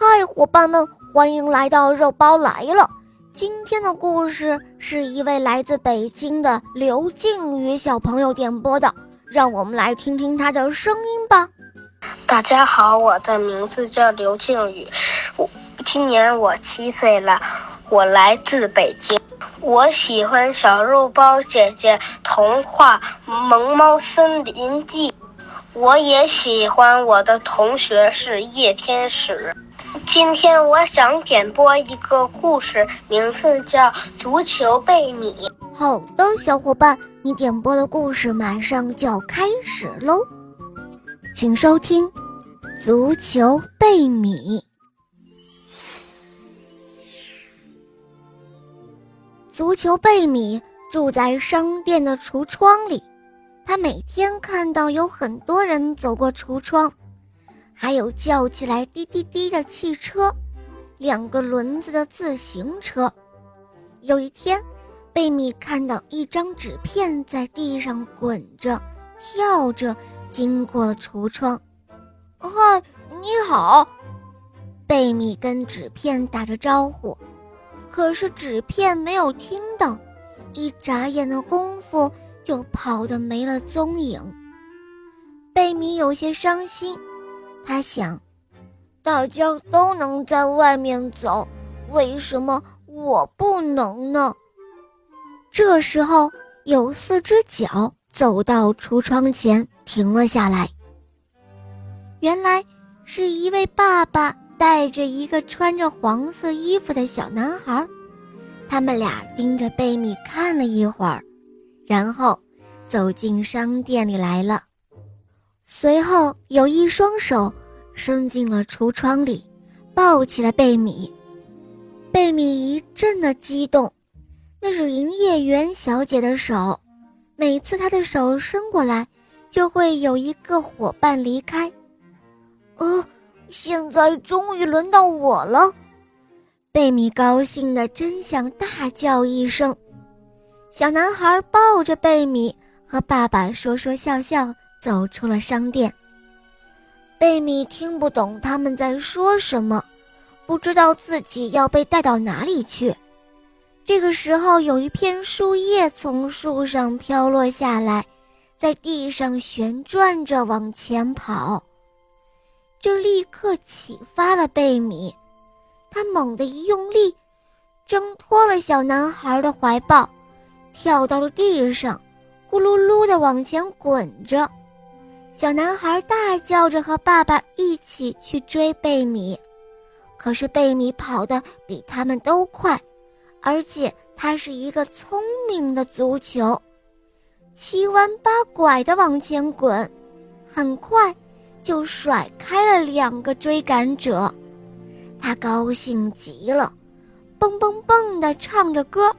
嗨，伙伴们，欢迎来到肉包来了。今天的故事是一位来自北京的刘静宇小朋友点播的，让我们来听听他的声音吧。大家好，我的名字叫刘静宇，今年我七岁了，我来自北京，我喜欢小肉包姐姐童话《萌猫森林记》，我也喜欢我的同学是叶天使。今天我想点播一个故事，名字叫《足球贝米》。好的，小伙伴，你点播的故事马上就要开始喽，请收听《足球贝米》。足球贝米住在商店的橱窗里，每天看到有很多人走过橱窗。还有叫起来滴滴滴的汽车，两个轮子的自行车。有一天，贝米看到一张纸片在地上滚着、跳着，经过了橱窗。嗨，你好！贝米跟纸片打着招呼，可是纸片没有听到，一眨眼的功夫就跑得没了踪影。贝米有些伤心。他想，大家都能在外面走，为什么我不能呢？这时候，有四只脚走到橱窗前，停了下来。原来是一位爸爸带着一个穿着黄色衣服的小男孩，他们俩盯着贝米看了一会儿，然后走进商店里来了。随后，有一双手伸进了橱窗里，抱起了贝米。贝米一阵的激动，那是营业员小姐的手。每次她的手伸过来，就会有一个伙伴离开。呃，现在终于轮到我了！贝米高兴的真想大叫一声。小男孩抱着贝米，和爸爸说说笑笑。走出了商店，贝米听不懂他们在说什么，不知道自己要被带到哪里去。这个时候，有一片树叶从树上飘落下来，在地上旋转着往前跑。这立刻启发了贝米，他猛地一用力，挣脱了小男孩的怀抱，跳到了地上，咕噜噜地往前滚着。小男孩大叫着和爸爸一起去追贝米，可是贝米跑得比他们都快，而且他是一个聪明的足球，七弯八拐地往前滚，很快就甩开了两个追赶者。他高兴极了，蹦蹦蹦地唱着歌。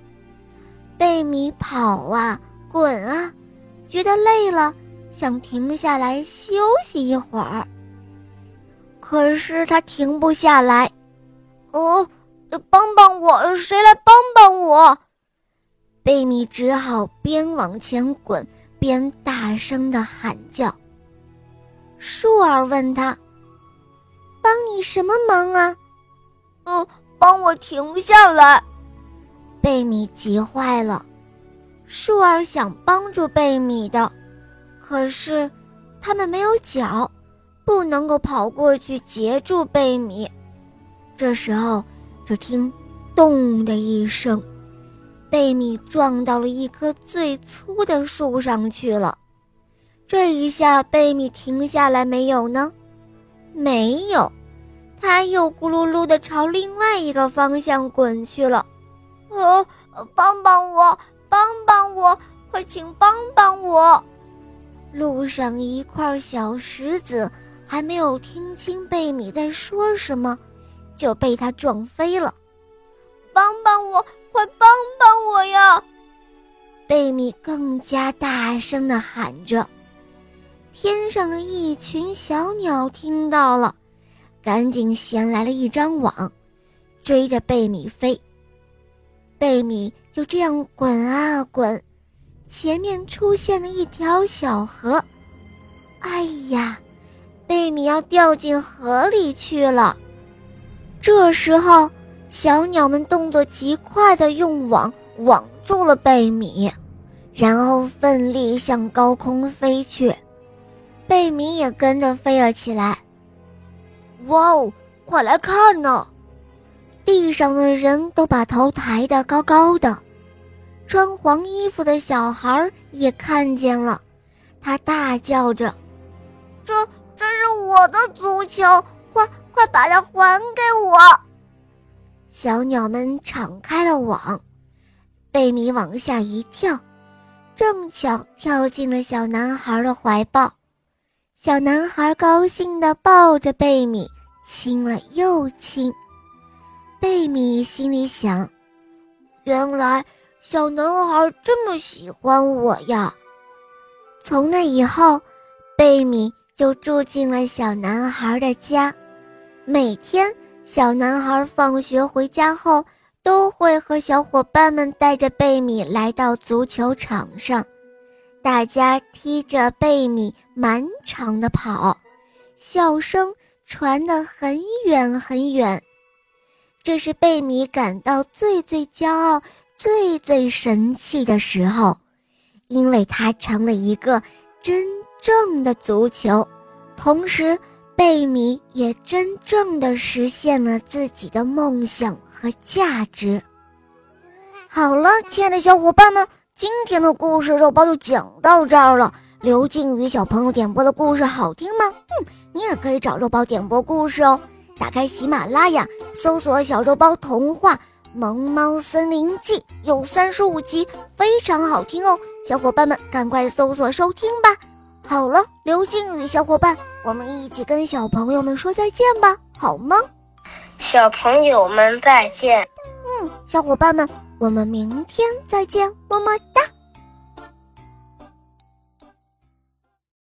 贝米跑啊滚啊，觉得累了。想停下来休息一会儿，可是他停不下来。哦，帮帮我！谁来帮帮我？贝米只好边往前滚边大声的喊叫。树儿问他：“帮你什么忙啊？”“呃，帮我停下来。”贝米急坏了。树儿想帮助贝米的。可是，他们没有脚，不能够跑过去截住贝米。这时候，只听“咚”的一声，贝米撞到了一棵最粗的树上去了。这一下，贝米停下来没有呢？没有，他又咕噜噜地朝另外一个方向滚去了。呃，帮帮我，帮帮我，快请帮帮我！路上一块小石子还没有听清贝米在说什么，就被他撞飞了。帮帮我，快帮帮我呀！贝米更加大声地喊着。天上的一群小鸟听到了，赶紧衔来了一张网，追着贝米飞。贝米就这样滚啊滚。前面出现了一条小河，哎呀，贝米要掉进河里去了！这时候，小鸟们动作极快地用网网住了贝米，然后奋力向高空飞去。贝米也跟着飞了起来。哇哦，快来看呢！地上的人都把头抬得高高的，穿黄衣服的小孩也看见了，他大叫着：“这这是我的足球，快快把它还给我！”小鸟们敞开了网，贝米往下一跳，正巧跳进了小男孩的怀抱。小男孩高兴地抱着贝米，亲了又亲。贝米心里想：“原来小男孩这么喜欢我呀！”从那以后，贝米就住进了小男孩的家。每天，小男孩放学回家后，都会和小伙伴们带着贝米来到足球场上。大家踢着贝米满场的跑，笑声传得很远很远。这是贝米感到最最骄傲、最最神气的时候，因为他成了一个真正的足球，同时贝米也真正的实现了自己的梦想和价值。好了，亲爱的小伙伴们。今天的故事肉包就讲到这儿了。刘静宇小朋友点播的故事好听吗？嗯，你也可以找肉包点播故事哦。打开喜马拉雅，搜索“小肉包童话《萌猫森林记》，有三十五集，非常好听哦。小伙伴们，赶快搜索收听吧。好了，刘静宇小伙伴，我们一起跟小朋友们说再见吧，好吗？小朋友们再见。嗯，小伙伴们。我们明天再见，么么哒。